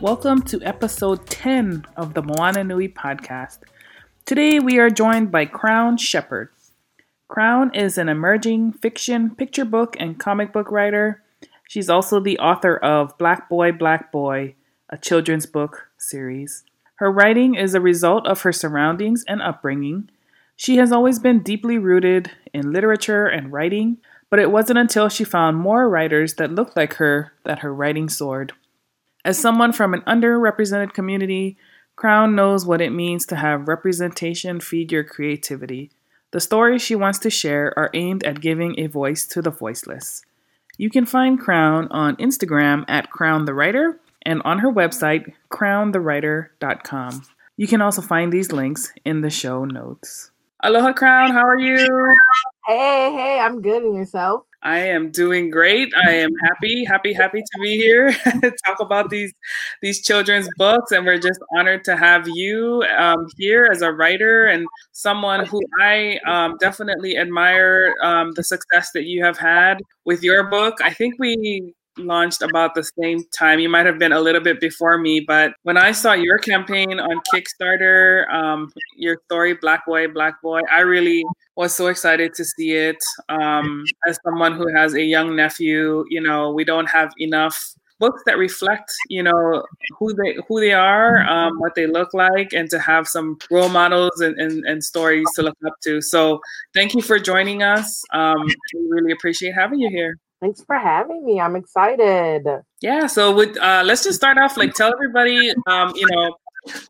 Welcome to episode 10 of the Moana Nui podcast. Today we are joined by Crown Shepherd. Crown is an emerging fiction, picture book, and comic book writer. She's also the author of Black Boy, Black Boy, a children's book series. Her writing is a result of her surroundings and upbringing. She has always been deeply rooted in literature and writing, but it wasn't until she found more writers that looked like her that her writing soared. As someone from an underrepresented community, Crown knows what it means to have representation feed your creativity. The stories she wants to share are aimed at giving a voice to the voiceless. You can find Crown on Instagram at Crown the Writer and on her website, crownthewriter.com. You can also find these links in the show notes. Aloha, Crown. How are you? Hey, hey, I'm good. And yourself? I am doing great. I am happy, happy, happy to be here to talk about these these children's books, and we're just honored to have you um, here as a writer and someone who I um, definitely admire um, the success that you have had with your book. I think we launched about the same time. You might have been a little bit before me, but when I saw your campaign on Kickstarter, um, your story, Black Boy, Black Boy, I really was so excited to see it. Um, as someone who has a young nephew, you know, we don't have enough books that reflect you know who they who they are um, what they look like and to have some role models and, and, and, stories to look up to so thank you for joining us um, we really appreciate having you here Thanks for having me. I'm excited. Yeah. So with uh, let's just start off. Like, tell everybody, um, you know,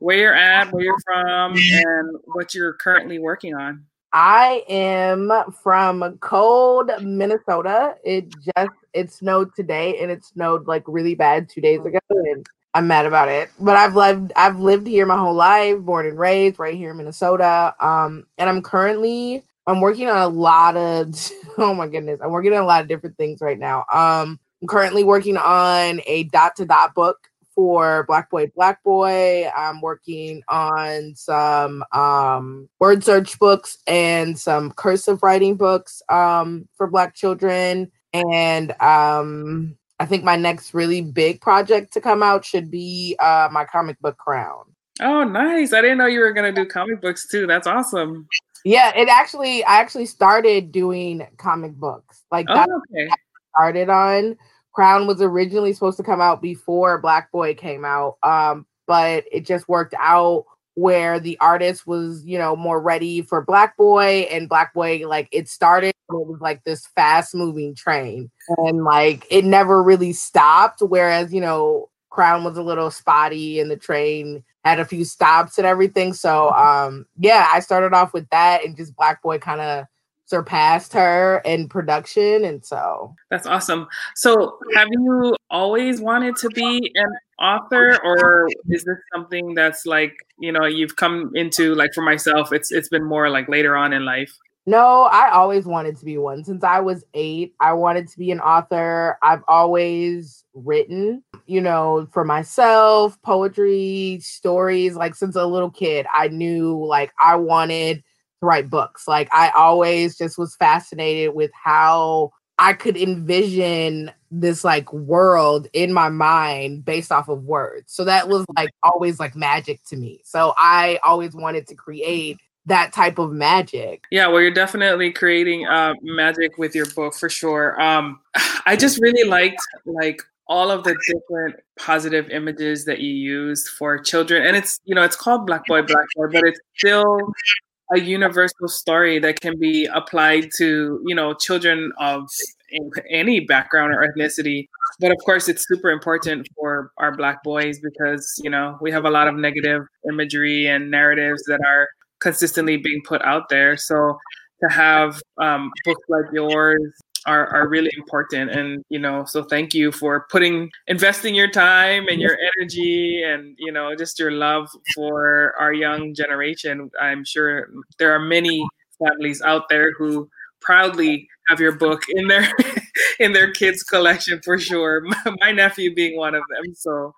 where you're at, where you're from, and what you're currently working on. I am from cold Minnesota. It just it snowed today, and it snowed like really bad two days ago, and I'm mad about it. But I've lived I've lived here my whole life, born and raised right here in Minnesota. Um, and I'm currently I'm working on a lot of oh my goodness, I'm working on a lot of different things right now. Um, I'm currently working on a dot to dot book for Black Boy Black Boy. I'm working on some um, word search books and some cursive writing books um, for Black children. And um, I think my next really big project to come out should be uh, my comic book Crown. Oh, nice. I didn't know you were going to do comic books too. That's awesome. Yeah, it actually I actually started doing comic books. Like oh, that okay. started on. Crown was originally supposed to come out before Black Boy came out. Um, but it just worked out where the artist was, you know, more ready for Black Boy and Black Boy like it started it was like this fast moving train and like it never really stopped whereas, you know, Crown was a little spotty and the train had a few stops and everything. So um yeah, I started off with that and just Black Boy kind of surpassed her in production and so that's awesome so have you always wanted to be an author or is this something that's like you know you've come into like for myself it's it's been more like later on in life no, I always wanted to be one. Since I was eight, I wanted to be an author. I've always written, you know, for myself, poetry, stories. Like since a little kid, I knew like I wanted to write books. Like I always just was fascinated with how I could envision this like world in my mind based off of words. So that was like always like magic to me. So I always wanted to create that type of magic. Yeah, well, you're definitely creating uh, magic with your book for sure. Um, I just really liked like all of the different positive images that you use for children, and it's you know it's called Black Boy Black Boy, but it's still a universal story that can be applied to you know children of any background or ethnicity but of course it's super important for our black boys because you know we have a lot of negative imagery and narratives that are consistently being put out there. So to have um, books like yours are, are really important. And you know so thank you for putting investing your time and your energy and you know just your love for our young generation. I'm sure there are many families out there who proudly have your book in their in their kids collection for sure my nephew being one of them. So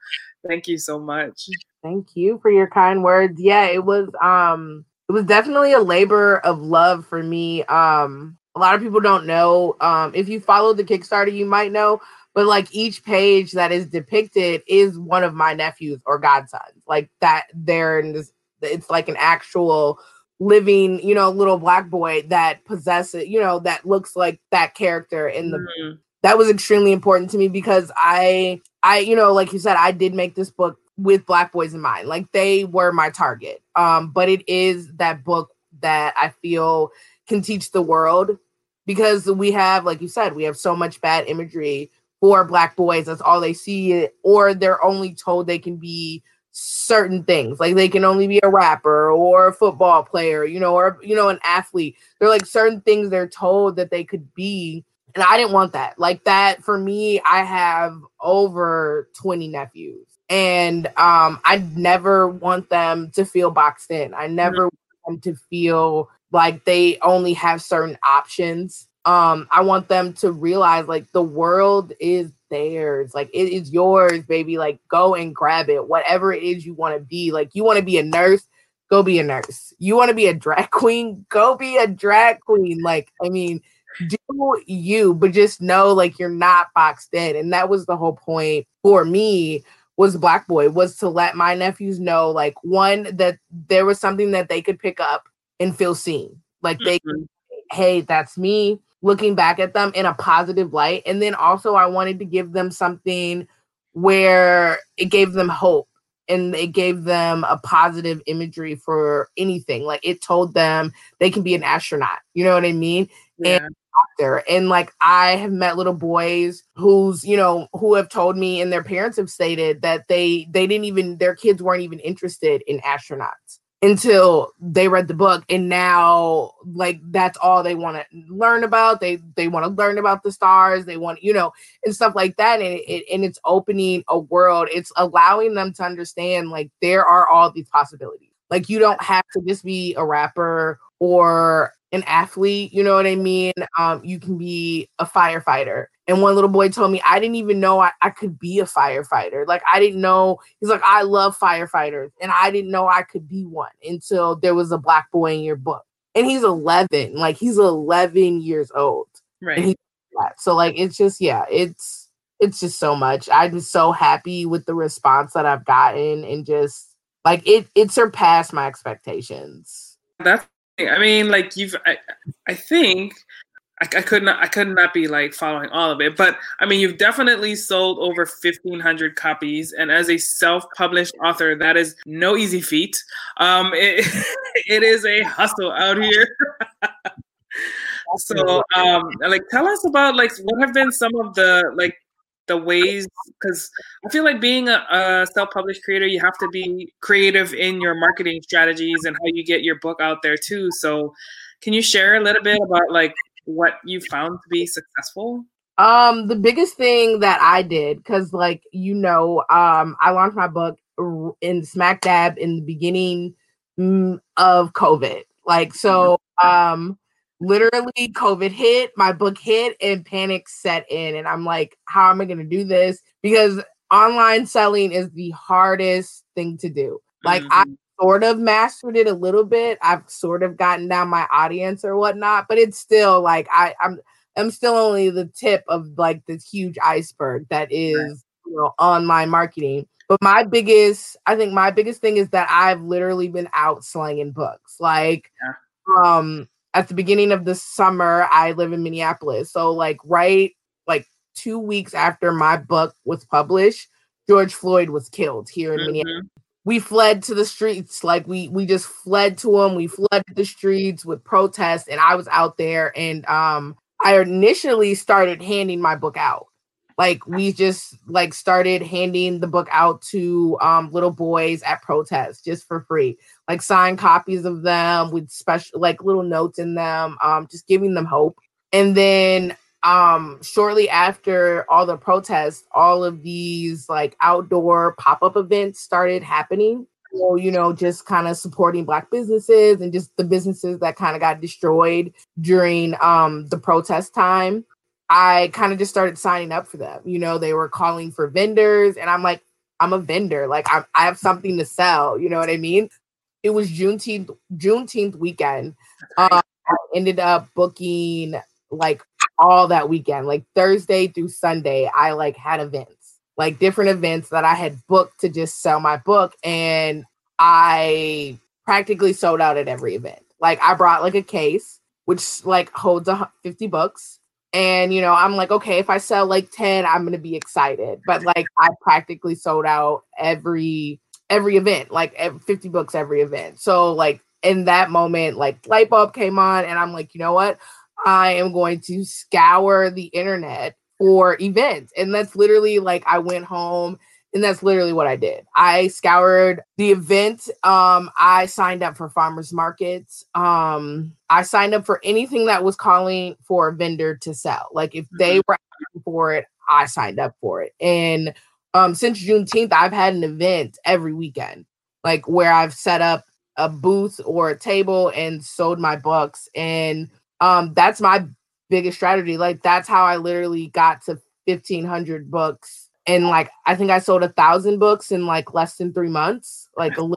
thank you so much. Thank you for your kind words. Yeah it was um it was definitely a labor of love for me. Um, a lot of people don't know. Um, if you follow the Kickstarter, you might know, but like each page that is depicted is one of my nephews or godsons. Like that there and it's like an actual living, you know, little black boy that possesses, you know, that looks like that character in the mm-hmm. that was extremely important to me because I I, you know, like you said, I did make this book with black boys in mind. Like they were my target. Um, but it is that book that I feel can teach the world because we have, like you said, we have so much bad imagery for black boys. That's all they see, or they're only told they can be certain things like they can only be a rapper or a football player you know or you know an athlete. They're like certain things they're told that they could be and i didn't want that. Like that for me i have over 20 nephews and um i never want them to feel boxed in. I never want them to feel like they only have certain options. Um i want them to realize like the world is theirs. Like it is yours baby. Like go and grab it. Whatever it is you want to be. Like you want to be a nurse? Go be a nurse. You want to be a drag queen? Go be a drag queen. Like i mean do you but just know like you're not boxed in. And that was the whole point for me was black boy was to let my nephews know like one that there was something that they could pick up and feel seen like they mm-hmm. hey that's me looking back at them in a positive light. And then also, I wanted to give them something where it gave them hope and it gave them a positive imagery for anything. Like it told them they can be an astronaut. You know what I mean? Yeah. And doctor. And like I have met little boys who's, you know, who have told me and their parents have stated that they they didn't even their kids weren't even interested in astronauts until they read the book and now like that's all they want to learn about. They they want to learn about the stars. They want you know and stuff like that and it, and it's opening a world. It's allowing them to understand like there are all these possibilities. Like you don't have to just be a rapper or an athlete, you know what I mean? Um, you can be a firefighter. And one little boy told me, I didn't even know I, I could be a firefighter. Like, I didn't know, he's like, I love firefighters. And I didn't know I could be one until there was a black boy in your book. And he's 11, like, he's 11 years old. Right. So, like, it's just, yeah, it's, it's just so much. I'm so happy with the response that I've gotten and just like it, it surpassed my expectations. That's I mean, like you've, I, I think I, I, could not, I could not be like following all of it, but I mean, you've definitely sold over fifteen hundred copies, and as a self-published author, that is no easy feat. Um, it, it is a hustle out here. so, um, like, tell us about like what have been some of the like the ways because i feel like being a, a, self-published creator you have to be creative in your marketing strategies and how you get your book out there too. So can you share a little bit about like what you found to be successful? Um the biggest thing that i did because like you know um i launched my book in smack dab in the beginning mm, of covid. Like so um literally COVID hit, my book hit, and panic set in. And I'm like, how am I going to do this? Because online selling is the hardest thing to do. Like, mm-hmm. I sort of mastered it a little bit. I've sort of gotten down my audience or whatnot, but it's still like I, I'm I'm still only the tip of like this huge iceberg that is right. you know online marketing. But my biggest, I think my biggest thing is that I've literally been out slanging books. Like, yeah. um, at the beginning of the summer, I live in Minneapolis. So like right like two weeks after my book was published, George Floyd was killed here in mm-hmm. Minneapolis. We fled to the streets, like we we just fled to him. We fled the streets with protests, and I was out there. And um, I initially started handing my book out like we just like started handing the book out to um, little boys at protests just for free like signed copies of them with special like little notes in them um, just giving them hope and then um shortly after all the protests all of these like outdoor pop-up events started happening so, you know, just kind of supporting black businesses and just the businesses that kind of got destroyed during um the protest time. I kind of just started signing up for them. You know, they were calling for vendors, and I'm like, I'm a vendor. Like I'm, I have something to sell. You know what I mean? It was Juneteenth Juneteenth weekend. Um, I ended up booking like all that weekend. Like Thursday through Sunday, I like had events, like different events that I had booked to just sell my book. And I practically sold out at every event. Like I brought like a case, which like holds a 50 books. And you know, I'm like, okay, if I sell like 10, I'm gonna be excited. But like I practically sold out every every event, like 50 books every event. So like in that moment, like light bulb came on, and I'm like, you know what? I am going to scour the internet for events. And that's literally like I went home and that's literally what I did. I scoured the event. Um, I signed up for farmers markets. Um, I signed up for anything that was calling for a vendor to sell. Like if they mm-hmm. were asking for it, I signed up for it. And um, since Juneteenth, I've had an event every weekend, like where I've set up a booth or a table and sold my books. And um, that's my biggest strategy. Like that's how I literally got to 1500 books and like I think I sold a thousand books in like less than three months, like a little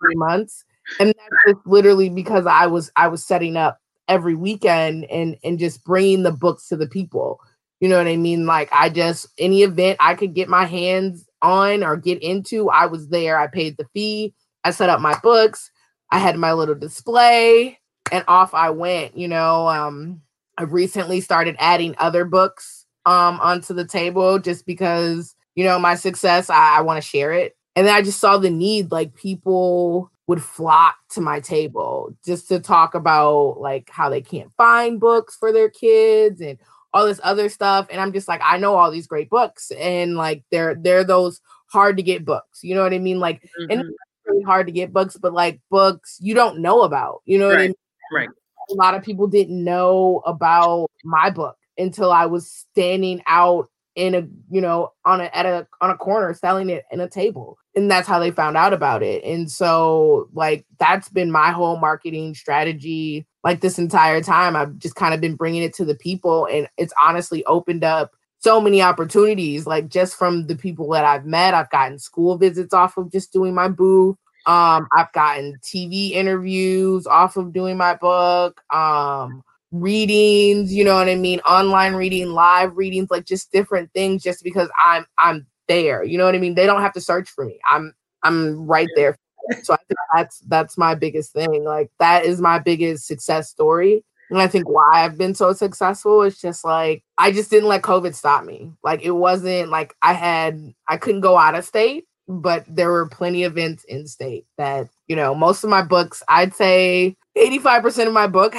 three months, and that's just literally because I was I was setting up every weekend and and just bringing the books to the people. You know what I mean? Like I just any event I could get my hands on or get into, I was there. I paid the fee. I set up my books. I had my little display, and off I went. You know, um, I recently started adding other books um onto the table just because you know my success i, I want to share it and then i just saw the need like people would flock to my table just to talk about like how they can't find books for their kids and all this other stuff and i'm just like i know all these great books and like they're they're those hard to get books you know what i mean like mm-hmm. and really hard to get books but like books you don't know about you know right. what i mean right a lot of people didn't know about my book until I was standing out in a you know on a at a on a corner selling it in a table and that's how they found out about it and so like that's been my whole marketing strategy like this entire time i've just kind of been bringing it to the people and it's honestly opened up so many opportunities like just from the people that i've met i've gotten school visits off of just doing my booth um i've gotten tv interviews off of doing my book um readings, you know what I mean, online reading, live readings, like just different things just because I'm I'm there. You know what I mean? They don't have to search for me. I'm I'm right there. So I think that's that's my biggest thing. Like that is my biggest success story. And I think why I've been so successful is just like I just didn't let COVID stop me. Like it wasn't like I had I couldn't go out of state, but there were plenty of events in state that, you know, most of my books, I'd say 85% of my book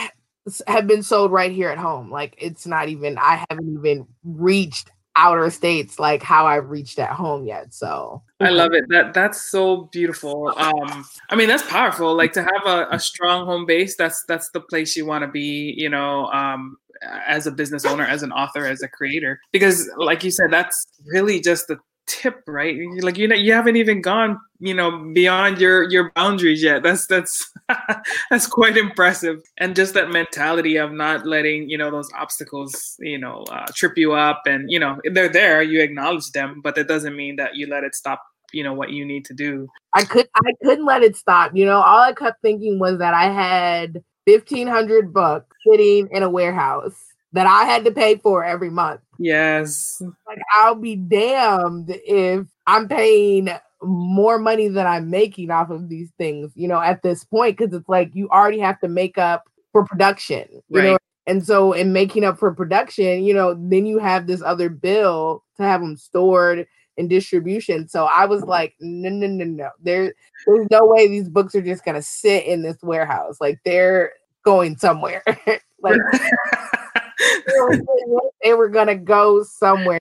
have been sold right here at home. Like it's not even I haven't even reached outer states like how I've reached at home yet. So I love it. That that's so beautiful. Um I mean that's powerful. Like to have a, a strong home base, that's that's the place you want to be, you know, um as a business owner, as an author, as a creator. Because like you said, that's really just the tip, right? Like you know, you haven't even gone, you know, beyond your your boundaries yet. That's that's that's quite impressive. And just that mentality of not letting you know those obstacles, you know, uh, trip you up, and you know they're there. You acknowledge them, but that doesn't mean that you let it stop. You know what you need to do. I could I couldn't let it stop. You know, all I kept thinking was that I had fifteen hundred bucks sitting in a warehouse that I had to pay for every month. Yes. Like I'll be damned if I'm paying more money than I'm making off of these things, you know, at this point, because it's like you already have to make up for production, you right. know. And so, in making up for production, you know, then you have this other bill to have them stored in distribution. So I was like, no, no, no, no. There, there's no way these books are just gonna sit in this warehouse. Like they're going somewhere. like they were gonna go somewhere.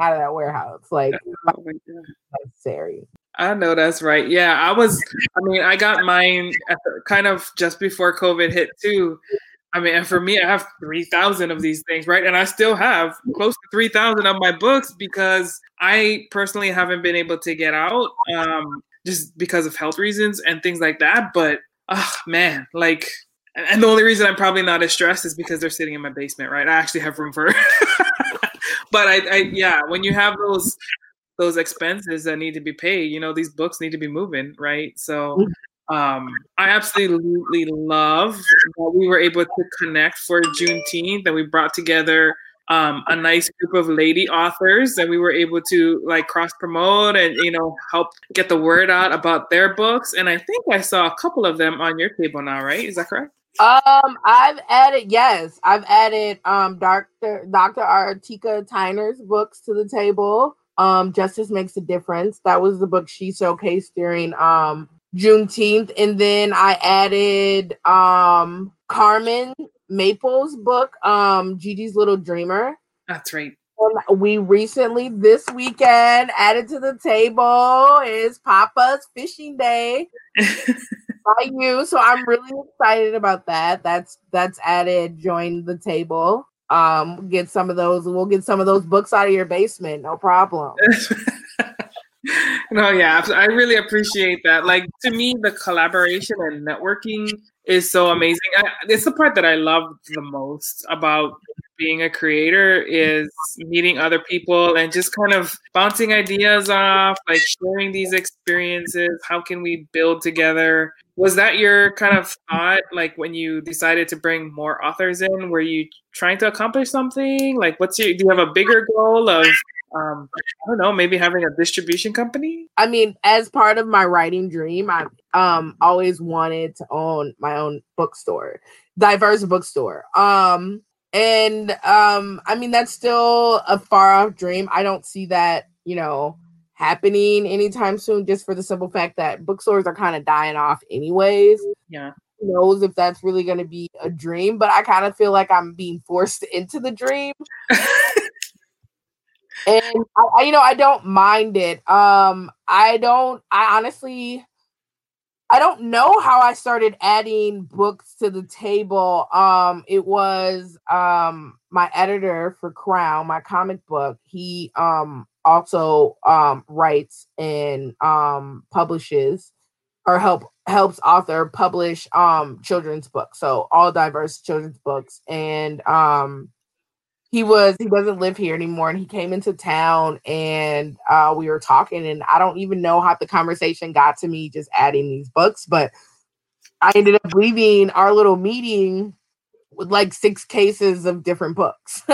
out of that warehouse. Like oh necessary. I know that's right. Yeah, I was. I mean, I got mine the, kind of just before COVID hit too. I mean, and for me, I have three thousand of these things, right? And I still have close to three thousand of my books because I personally haven't been able to get out, um, just because of health reasons and things like that. But oh man, like and the only reason I'm probably not as stressed is because they're sitting in my basement, right? I actually have room for. but I, I, yeah, when you have those those expenses that need to be paid, you know, these books need to be moving, right? So, um, I absolutely love that we were able to connect for Juneteenth, that we brought together um, a nice group of lady authors and we were able to like cross promote and you know help get the word out about their books and i think i saw a couple of them on your table now right is that correct um i've added yes i've added um dr dr artika tyner's books to the table um justice makes a difference that was the book she showcased during um juneteenth and then i added um carmen Maple's book, um, Gigi's Little Dreamer. That's right. We recently this weekend added to the table is Papa's Fishing Day by you. So I'm really excited about that. That's that's added. Join the table. Um, get some of those. We'll get some of those books out of your basement. No problem. no, yeah, I really appreciate that. Like to me, the collaboration and networking is so amazing. I, it's the part that I love the most about being a creator is meeting other people and just kind of bouncing ideas off, like sharing these experiences. How can we build together? Was that your kind of thought, like when you decided to bring more authors in? Were you trying to accomplish something? Like, what's your? Do you have a bigger goal of um, I don't know, maybe having a distribution company. I mean, as part of my writing dream, I um always wanted to own my own bookstore, diverse bookstore. Um, and um, I mean that's still a far off dream. I don't see that, you know, happening anytime soon, just for the simple fact that bookstores are kind of dying off, anyways. Yeah. Who knows if that's really going to be a dream, but I kind of feel like I'm being forced into the dream. and I, I, you know i don't mind it um i don't i honestly i don't know how i started adding books to the table. Um it was um my editor for crown my comic book. He um also um writes and um publishes or help helps author publish um children's books. So all diverse children's books. And um he was he doesn't live here anymore and he came into town and uh, we were talking and i don't even know how the conversation got to me just adding these books but i ended up leaving our little meeting with like six cases of different books.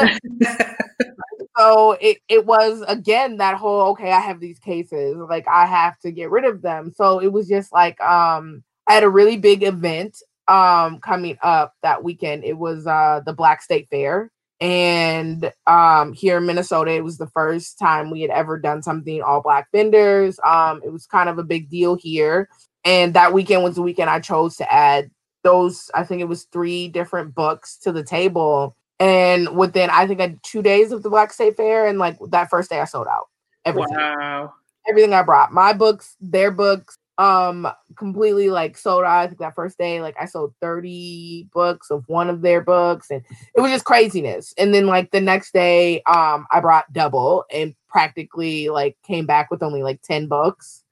So it, it was again that whole okay i have these cases like i have to get rid of them. So it was just like um i had a really big event um coming up that weekend. It was uh the black state fair and um, here in Minnesota, it was the first time we had ever done something all black vendors. Um, it was kind of a big deal here. And that weekend was the weekend I chose to add those, I think it was three different books to the table. And within, I think, I two days of the Black State Fair, and like that first day, I sold out everything. Wow. Everything I brought, my books, their books, um completely like sold out. I think that first day, like I sold 30 books of one of their books, and it was just craziness. And then like the next day, um, I brought double and practically like came back with only like 10 books.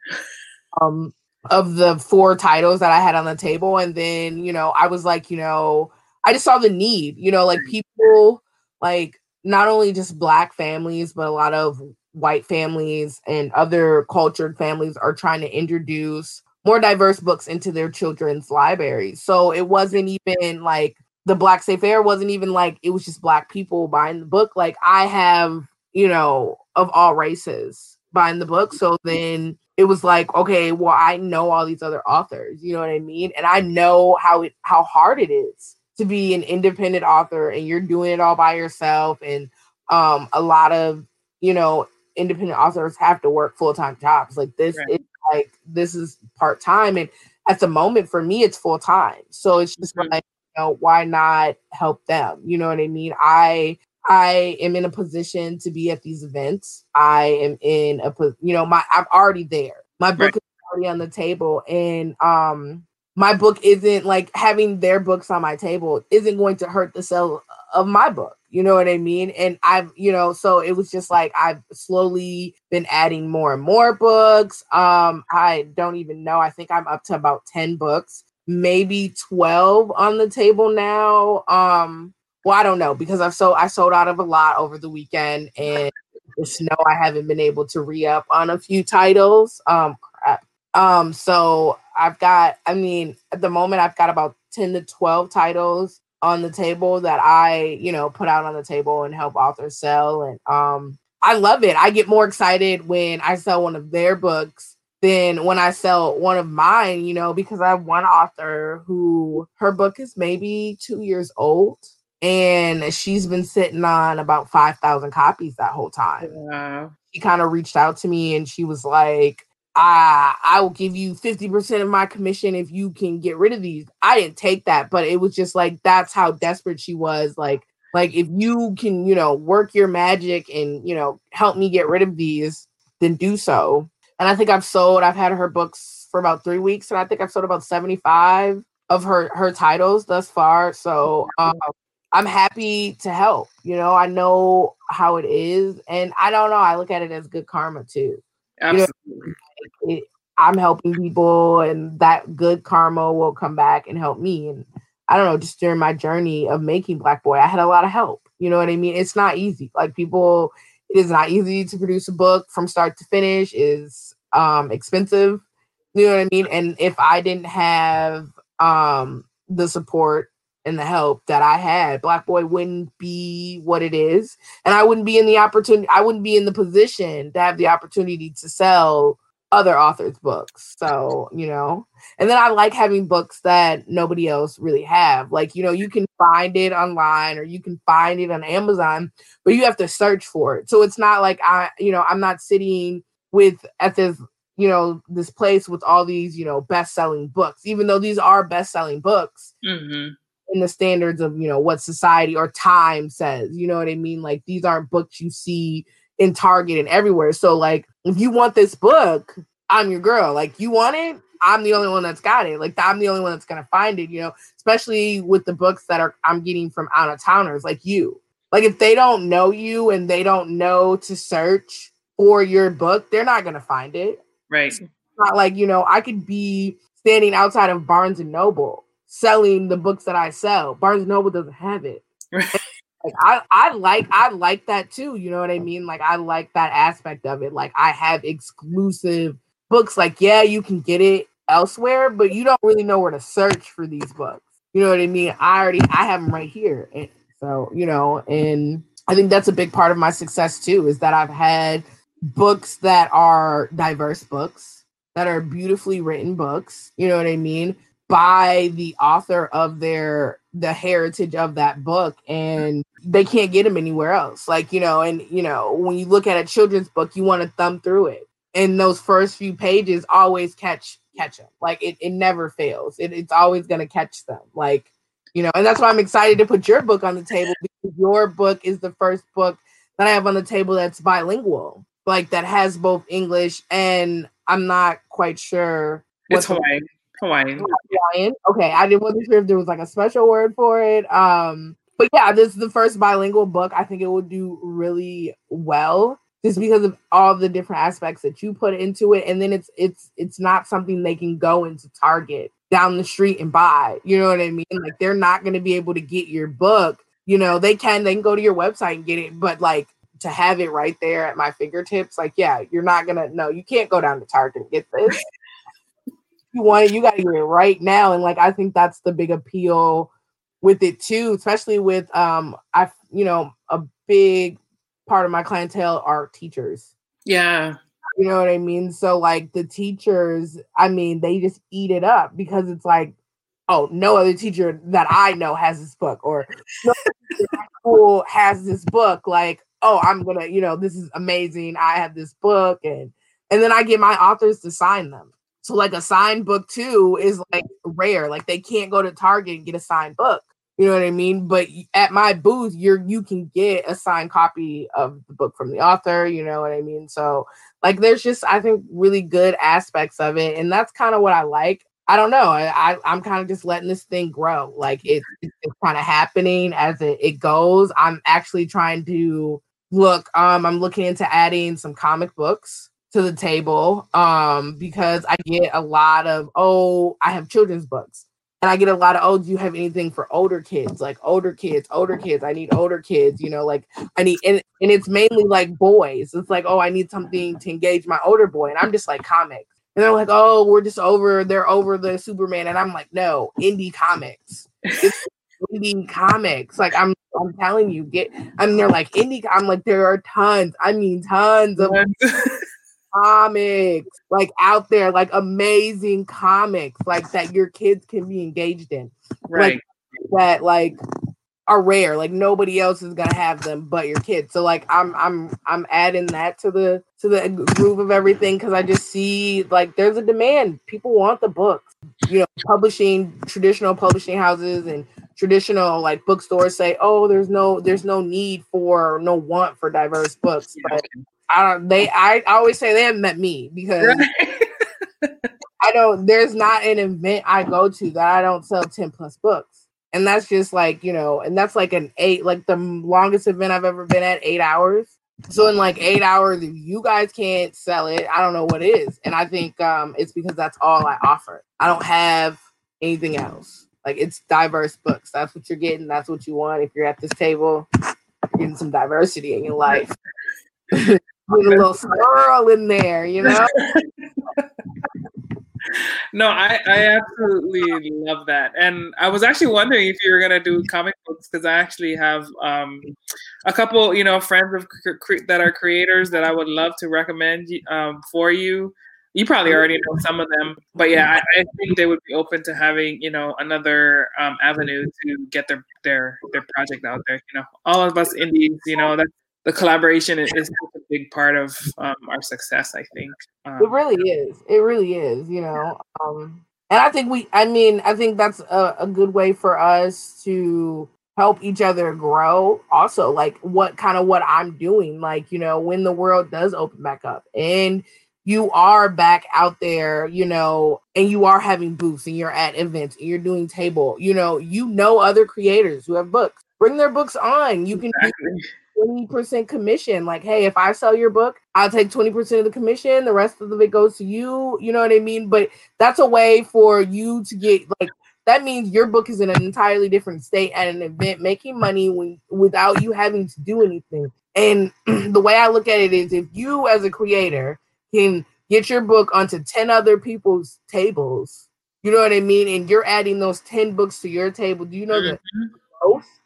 Um of the four titles that I had on the table. And then, you know, I was like, you know, I just saw the need, you know, like people like not only just black families, but a lot of white families and other cultured families are trying to introduce more diverse books into their children's libraries. So it wasn't even like the Black State Fair wasn't even like it was just black people buying the book. Like I have, you know, of all races buying the book. So then it was like, okay, well, I know all these other authors, you know what I mean? And I know how it how hard it is to be an independent author and you're doing it all by yourself and um a lot of, you know, independent authors have to work full time jobs. Like this right. is like this is part time, and at the moment for me, it's full time. So it's just mm-hmm. like you know, why not help them? You know what I mean? I I am in a position to be at these events. I am in a you know my I'm already there. My book right. is already on the table, and um my book isn't like having their books on my table isn't going to hurt the sale of my book you know what I mean? And I've, you know, so it was just like I've slowly been adding more and more books. Um, I don't even know. I think I'm up to about 10 books, maybe 12 on the table now. Um, well, I don't know because I've sold I sold out of a lot over the weekend and the snow I haven't been able to re-up on a few titles. Um crap. Um, so I've got, I mean, at the moment, I've got about 10 to 12 titles on the table that I, you know, put out on the table and help authors sell. And um, I love it. I get more excited when I sell one of their books than when I sell one of mine, you know, because I have one author who her book is maybe two years old and she's been sitting on about 5,000 copies that whole time. Wow. She kind of reached out to me and she was like, I, I will give you 50% of my commission if you can get rid of these. I didn't take that, but it was just like that's how desperate she was. Like, like if you can, you know, work your magic and you know help me get rid of these, then do so. And I think I've sold, I've had her books for about three weeks, and I think I've sold about 75 of her her titles thus far. So um, I'm happy to help. You know, I know how it is, and I don't know. I look at it as good karma too. Absolutely. You know, it, I'm helping people, and that good karma will come back and help me. And I don't know, just during my journey of making Black Boy, I had a lot of help. You know what I mean? It's not easy. Like people, it is not easy to produce a book from start to finish. is um expensive. You know what I mean? And if I didn't have um the support and the help that I had, Black Boy wouldn't be what it is. And I wouldn't be in the opportunity, I wouldn't be in the position to have the opportunity to sell other authors' books. So, you know, and then I like having books that nobody else really have. Like, you know, you can find it online or you can find it on Amazon, but you have to search for it. So it's not like I, you know, I'm not sitting with at this you know this place with all these you know best-selling books even though these are best-selling books mm-hmm in the standards of you know what society or time says you know what i mean? Like these aren't books you see in target and everywhere. So like if you want this book i'm your girl. Like you want it? I'm the only one that's got it. Like i'm the only one that's gonna find it you know? Especially with the books that are i'm getting from out of towners like you. Like if they don't know you and they don't know to search for your book they're not gonna find it. Right. It's not like you know i could be standing outside of barnes and noble selling the books that I sell. Barnes Noble doesn't have it. like I, I like I like that too. You know what I mean? Like I like that aspect of it. Like I have exclusive books. Like, yeah, you can get it elsewhere, but you don't really know where to search for these books. You know what I mean? I already I have them right here. And so, you know, and I think that's a big part of my success too, is that I've had books that are diverse books, that are beautifully written books. You know what I mean? By the author of their the heritage of that book and they can't get them anywhere else. Like you know and you know when you look at a children's book you want to thumb through it. And those first few pages always catch catch them like it, it never fails. It, it's always going to catch them. Like you know and that's why i'm excited to put your book on the table because your book is the first book that i have on the table that's bilingual like that has both english and i'm not quite sure it's Hawaiian. Hawaiian. Hawaiian. Okay, I didn't wasn't sure if there was like a special word for it. Um, but yeah, this is the first bilingual book. I think it would do really well just because of all the different aspects that you put into it. And then it's it's it's not something they can go into Target down the street and buy. You know what I mean? Like they're not gonna be able to get your book. You know, they can they can go to your website and get it, but like to have it right there at my fingertips, like yeah, you're not gonna no, you can't go down to Target and get this you want it, you got to get it right now. And like I think that's the big appeal with it too, especially with um I you know a big part of my clientele are teachers. Yeah. You know what I mean? So like the teachers, I mean, they just eat it up because it's like, oh, no other teacher that I know has this book, or no school has this book. Like, oh, I'm gonna, you know, this is amazing. I have this book, and and then I get my authors to sign them. So like a signed book too is like rare. Like they can't go to Target and get a signed book. You know what I mean? But at my booth, you're you can get a signed copy of the book from the author. You know what I mean? So like there's just I think really good aspects of it, and that's kind of what I like. I don't know. I, I am kind of just letting this thing grow. Like it, it's kind of happening as it, it goes. I'm actually trying to look. Um, I'm looking into adding some comic books to the table um because I get a lot of oh I have children's books and I get a lot of oh do you have anything for older kids like older kids older kids I need older kids you know like I need and, and it's mainly like boys it's like oh I need something to engage my older boy and I'm just like comics And they're like, oh, we're just over, they're over the Superman. And I'm like, no, indie comics. indie comics. Like I'm I'm telling you, get I mean they're like indie I'm like, there are tons, I mean tons of comics like out there, like amazing comics, like that your kids can be engaged in. Right. Like, that like are rare. Like nobody else is gonna have them but your kids. So like I'm I'm I'm adding that to the to the groove of everything because I just see like there's a demand. People want the books. You know, publishing traditional publishing houses and traditional like bookstores say, oh, there's no there's no need for no want for diverse books. But I don't they I always say they haven't met me because I don't there's not an event I go to that I don't sell 10 plus books. And that's just like you know and that's like an eight like the longest event i've ever been at eight hours. So in like eight hours if you guys can't sell it i don't know what is. And i think um it's because that's all i offer. I don't have anything else. Like it's diverse books. That's what you're getting. That's what you want. If you're at this table you're getting some diversity in your life Get a little swirl in there you know no, I, I absolutely love that. And I was actually wondering if you were gonna do comic books because I actually have um, a couple, you know, friends of cre- that are creators that I would love to recommend um, for you. You probably already know some of them, but yeah, I, I think they would be open to having, you know, another um, avenue to get their their their project out there. You know, all of us indies, you know, that's the collaboration is, is a big part of um, our success. I think um, it really is. It really is. You know, um, and I think we. I mean, I think that's a, a good way for us to help each other grow. Also, like what kind of what I'm doing. Like you know, when the world does open back up and you are back out there, you know, and you are having booths and you're at events and you're doing table, you know, you know other creators who have books. Bring their books on. You can exactly. 20% commission. Like, hey, if I sell your book, I'll take 20% of the commission. The rest of it goes to you. You know what I mean? But that's a way for you to get like that means your book is in an entirely different state at an event, making money when without you having to do anything. And the way I look at it is if you as a creator can get your book onto 10 other people's tables, you know what I mean? And you're adding those 10 books to your table. Do you know mm-hmm. the growth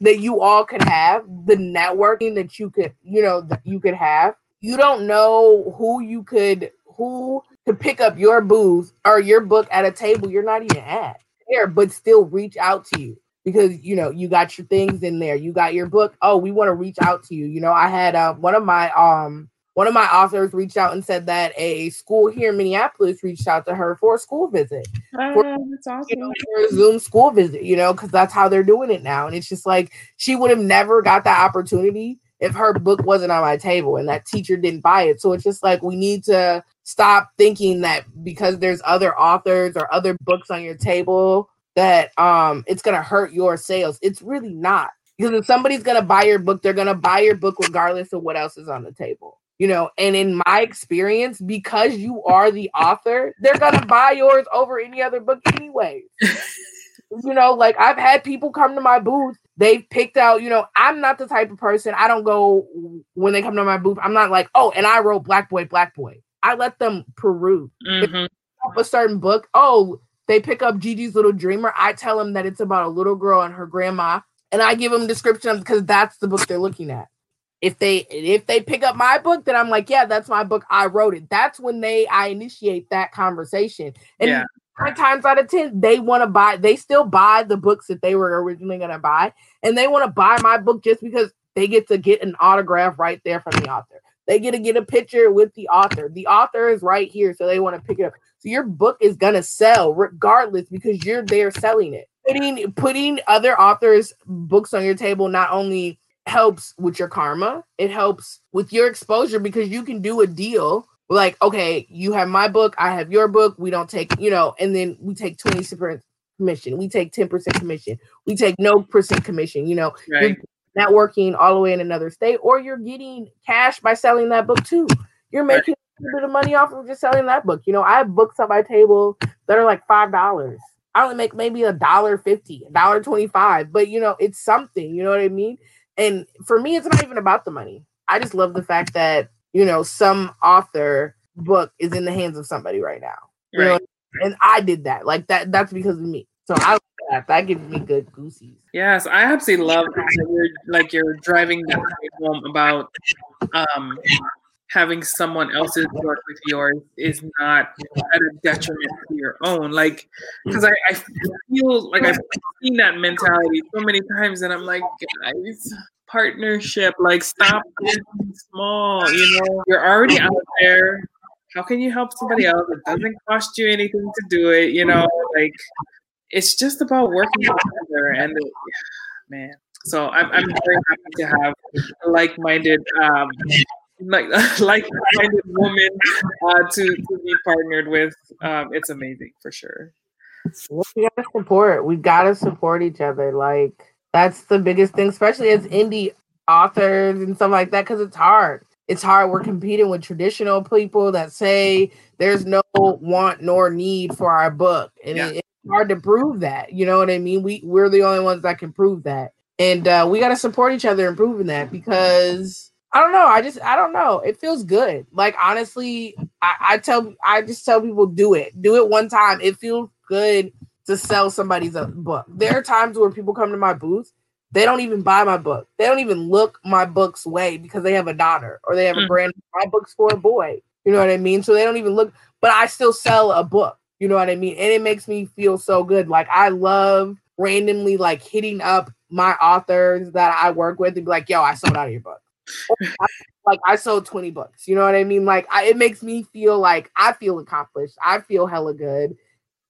that you all could have, the networking that you could, you know, that you could have. You don't know who you could who could pick up your booth or your book at a table you're not even at there, but still reach out to you because you know you got your things in there. You got your book. Oh, we want to reach out to you. You know, I had uh, one of my um one of my authors reached out and said that a school here in Minneapolis reached out to her for a school visit. Oh, for, that's awesome. You know, for a Zoom school visit, you know, because that's how they're doing it now. And it's just like she would have never got that opportunity if her book wasn't on my table and that teacher didn't buy it. So it's just like we need to stop thinking that because there's other authors or other books on your table that um it's gonna hurt your sales. It's really not. Because if somebody's gonna buy your book, they're gonna buy your book regardless of what else is on the table you know and in my experience because you are the author they're gonna buy yours over any other book anyway. You know like i've had people come to my booth they've picked out you know i'm not the type of person i don't go when they come to my booth i'm not like oh and i wrote black boy black boy. I let them peruse. Mm-hmm. a certain book oh they pick up gigi's little dreamer i tell them that it's about a little girl and her grandma and i give them description because that's the book they're looking at if they if they pick up my book then i'm like yeah that's my book. I wrote it. That's when they i initiate that conversation. And yeah. nine times out of ten they want to buy they still buy the books that they were originally going to buy and they want to buy my book just because they get to get an autograph right there from the author. They get to get a picture with the author. The author is right here so they want to pick it up. So your book is going to sell regardless because you're there selling it. Putting putting other authors books on your table not only helps with your karma. It helps with your exposure because you can do a deal like, okay, you have my book, I have your book. We don't take, you know, and then we take 20% commission. We take 10% commission. We take no percent commission. You know, right. networking all the way in another state, or you're getting cash by selling that book too. You're making right. a bit of money off of just selling that book. You know, I have books on my table that are like five dollars. I only make maybe a dollar fifty, a dollar twenty-five, but you know, it's something, you know what I mean? And for me, it's not even about the money. I just love the fact that, you know, some author book is in the hands of somebody right now. You right. know, and I did that. Like that. That's because of me. So I that. That gives me good goosies. Yes, I absolutely love that you're like you're driving that home about um having someone else's work with yours is not at a detriment to your own. Like, because I, I feel like I've seen that mentality so many times, and I'm like, guys, partnership, like, stop being small. You know, you're already out there. How can you help somebody else? It doesn't cost you anything to do it. You know, like, it's just about working together. And it, man, so I'm, I'm very happy to have like-minded um, like like-minded woman uh, to to be partnered with. Um, it's amazing for sure. we gotta support. We gotta support each other. Like that's the biggest thing, especially as indie authors and stuff like that, because it's hard. It's hard. We're competing with traditional people that say there's no want nor need for our book, and yeah. it, it's hard to prove that. You know what I mean? We we're the only ones that can prove that, and uh, we got to support each other in proving that because I don't know. I just I don't know. It feels good. Like honestly, I, I tell I just tell people do it. Do it one time. It feels good to sell somebody's uh, book. There are times where people come to my booth, they don't even buy my book. They don't even look my book's way because they have a daughter or they have a brand. Mm. My book's for a boy. You know what I mean? So they don't even look, but I still sell a book. You know what I mean? And it makes me feel so good. Like I love randomly like hitting up my authors that I work with and be like, yo, I sold out of your book like I sold 20 books. You know what I mean? Like I, it makes me feel like I feel accomplished. I feel hella good.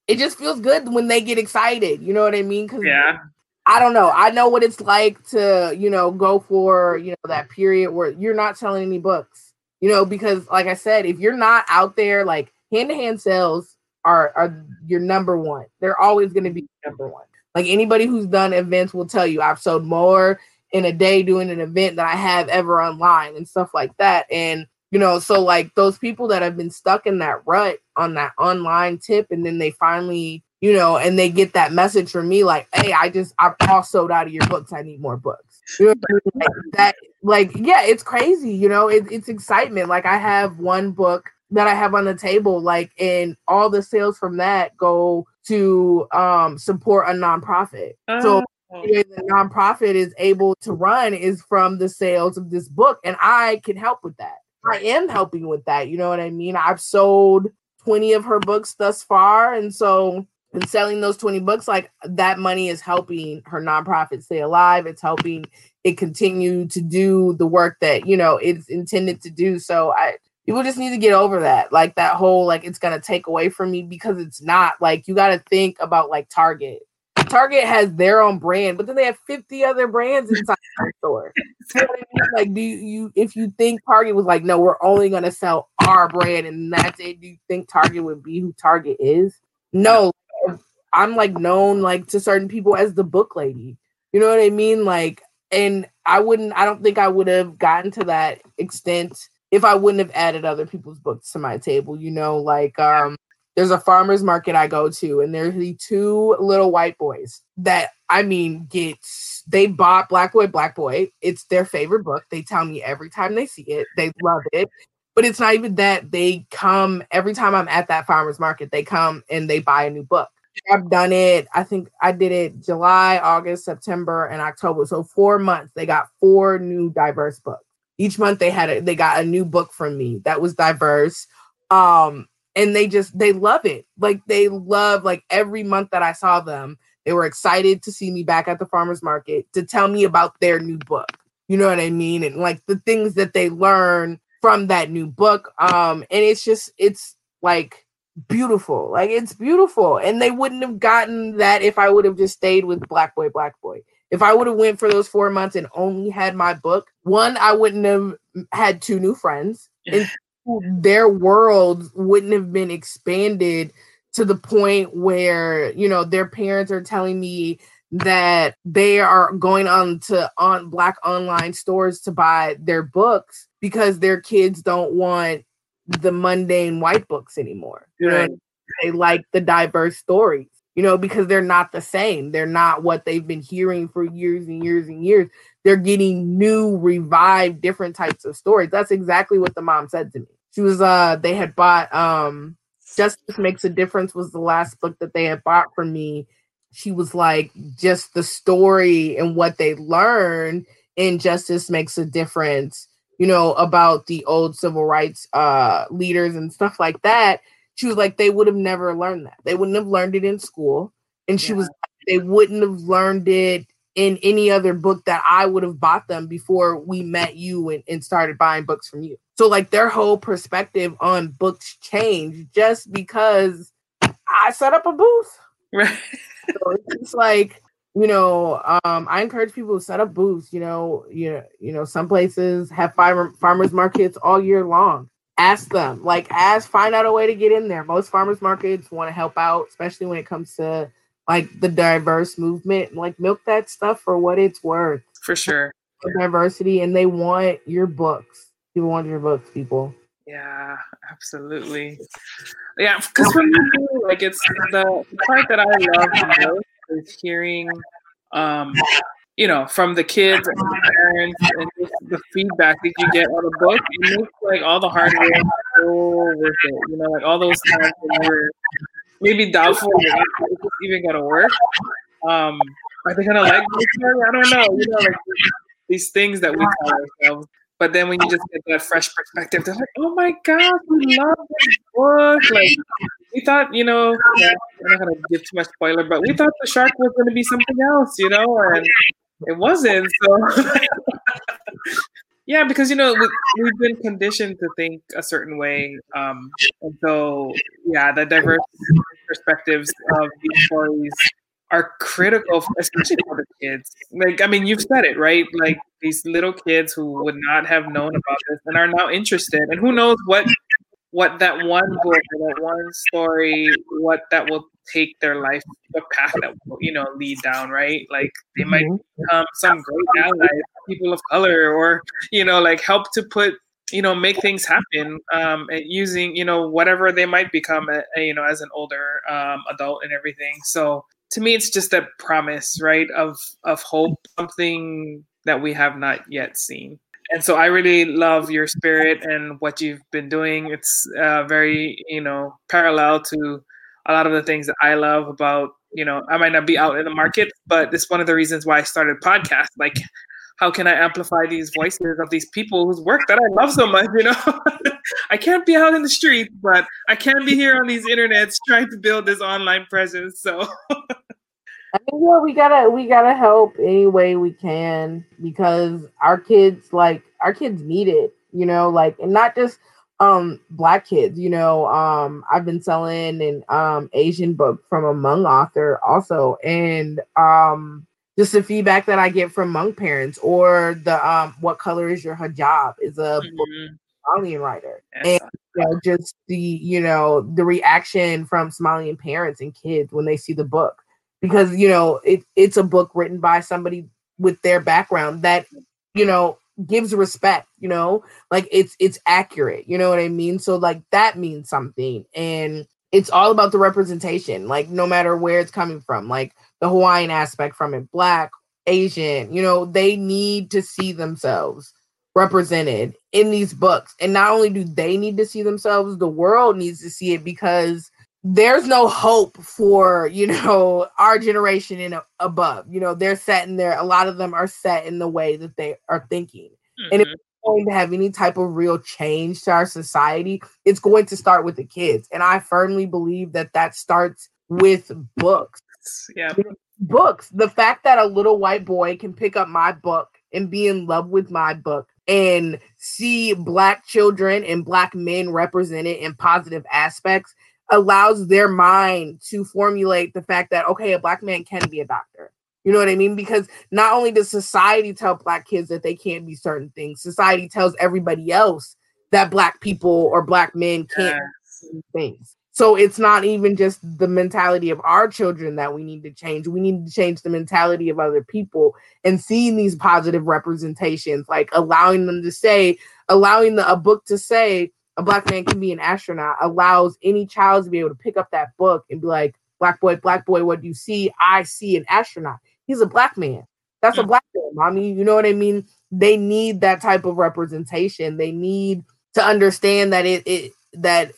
It just feels good when they get excited. You know what I mean? Cause yeah. I don't know. I know what it's like to, you know, go for, you know, that period where you're not selling any books. You know, because like I said, if you're not out there, like hand-to-hand sales are are your number one. They're always going to be number one. Like anybody who's done events will tell you, I've sold more in a day doing an event that I have ever online and stuff like that. And you know, so like those people that have been stuck in that rut on that online tip, and then they finally, you know, and they get that message from me like, "Hey, I just I'm all sold out of your books. I need more books." You know I mean? like, that, like, yeah, it's crazy. You know, it, it's excitement. Like I have one book that I have on the table, like, and all the sales from that go to um support a nonprofit. Uh, so Oh. the nonprofit is able to run is from the sales of this book. And I can help with that. I am helping with that. You know what I mean? I've sold 20 of her books thus far. And so in selling those 20 books, like that money is helping her nonprofit stay alive. It's helping it continue to do the work that, you know, it's intended to do. So I people just need to get over that. Like that whole like it's gonna take away from me because it's not like you gotta think about like Target Target has their own brand, but then they have 50 other brands inside the store. You know I mean? Like, do you, if you think Target was like, no, we're only going to sell our brand and that's it, do you think Target would be who Target is? No, I'm like known like to certain people as the book lady. You know what I mean? Like, and I wouldn't, I don't think I would have gotten to that extent if I wouldn't have added other people's books to my table, you know, like um there's a farmer's market I go to, and there's the two little white boys that I mean get they bought Black Boy, Black Boy. It's their favorite book. They tell me every time they see it, they love it. But it's not even that they come every time I'm at that farmer's market, they come and they buy a new book. I've done it. I think I did it July, August, September, and October. So four months. They got four new diverse books. Each month they had it. They got a new book from me that was diverse. Um, and they just they love it. Like they love like every month that i saw them they were excited to see me back at the farmers market to tell me about their new book. You know what i mean? And like the things that they learn from that new book um and it's just it's like beautiful. Like it's beautiful. And they wouldn't have gotten that if i would have just stayed with black boy black boy. If i would have went for those four months and only had my book one i wouldn't have had two new friends. And their world wouldn't have been expanded to the point where you know their parents are telling me that they are going on to on black online stores to buy their books because their kids don't want the mundane white books anymore. You know, they like the diverse stories, you know, because they're not the same. They're not what they've been hearing for years and years and years. They're getting new, revived, different types of stories. That's exactly what the mom said to me. she was uh they had bought um Justice Makes a Difference was the last book that they had bought for me. She was like just the story and what they learned in Justice Makes a Difference, you know, about the old civil rights uh leaders and stuff like that. She was like, they would have never learned that. They wouldn't have learned it in school. And she yeah. was they wouldn't have learned it in any other book that I would have bought them before we met you and, and started buying books from you. So like their whole perspective on books changed just because I set up a booth. Right. so it's like, you know, um, I encourage people to set up booths, you know, you know, you know, some places have farmer farmers markets all year long. Ask them, like ask, find out a way to get in there. Most farmers markets want to help out, especially when it comes to like the diverse movement, like milk that stuff for what it's worth. For sure. Diversity, and they want your books. People want your books, people. Yeah, absolutely. Yeah, because for me, like it's the part that I love most is hearing, um, you know, from the kids and the parents and just the feedback that you get on a book. It makes like all the hard work so worth it. You know, like all those times when we're maybe doubtful if it's even gonna work. Um, are they gonna like this story? I don't know. You know, like these things that we tell ourselves. But then when you just get that fresh perspective, they're like, "Oh my god, we love this book!" Like we thought, you know, yeah, I'm not gonna give too much spoiler, but we thought the shark was gonna be something else, you know, and it wasn't. So Yeah, because you know we, have been conditioned to think a certain way, um, and so yeah, the diverse perspectives of these stories are critical, especially for the kids. Like, I mean, you've said it right. Like these little kids who would not have known about this and are now interested, and who knows what what that one book or that one story, what that will take their life, the path that will, you know, lead down, right? Like they might mm-hmm. become some great allies, people of color, or, you know, like help to put, you know, make things happen um, using, you know, whatever they might become, a, a, you know, as an older um, adult and everything. So to me, it's just a promise, right, of of hope, something that we have not yet seen and so I really love your spirit and what you've been doing. It's uh, very, you know, parallel to a lot of the things that I love about, you know, I might not be out in the market, but it's one of the reasons why I started podcast. Like, how can I amplify these voices of these people whose work that I love so much? You know, I can't be out in the street, but I can be here on these internets trying to build this online presence. So. I mean, yeah, we gotta we gotta help any way we can because our kids like our kids need it, you know, like and not just um black kids, you know. Um I've been selling an um Asian book from a Hmong author also, and um just the feedback that I get from Hmong parents or the um what color is your hijab is a mm-hmm. Somalian writer. Yes. And you know, just the you know the reaction from Somalian parents and kids when they see the book because you know it, it's a book written by somebody with their background that you know gives respect you know like it's it's accurate you know what i mean so like that means something and it's all about the representation like no matter where it's coming from like the hawaiian aspect from it black asian you know they need to see themselves represented in these books. And not only do they need to see themselves the world needs to see it because there's no hope for you know our generation and above. You know they're set in there a lot of them are set in the way that they are thinking. Mm-hmm. and if we're going to have any type of real change to our society it's going to start with the kids. And i firmly believe that that starts with books yeah books the fact that a little white boy can pick up my book and be in love with my book and see black children and black men represented in positive aspects allows their mind to formulate the fact that okay, a black man can be a doctor. You know what I mean? Because not only does society tell black kids that they can't be certain things, society tells everybody else that black people or black men can't yes. things. So it's not even just the mentality of our children that we need to change. We need to change the mentality of other people and seeing these positive representations, like allowing them to say, allowing the, a book to say, a black man can be an astronaut allows any child to be able to pick up that book and be like, black boy, black boy, what do you see? I see an astronaut. He's a black man. That's a black man, mommy. You know what I mean? They need that type of representation. They need to understand that it, it that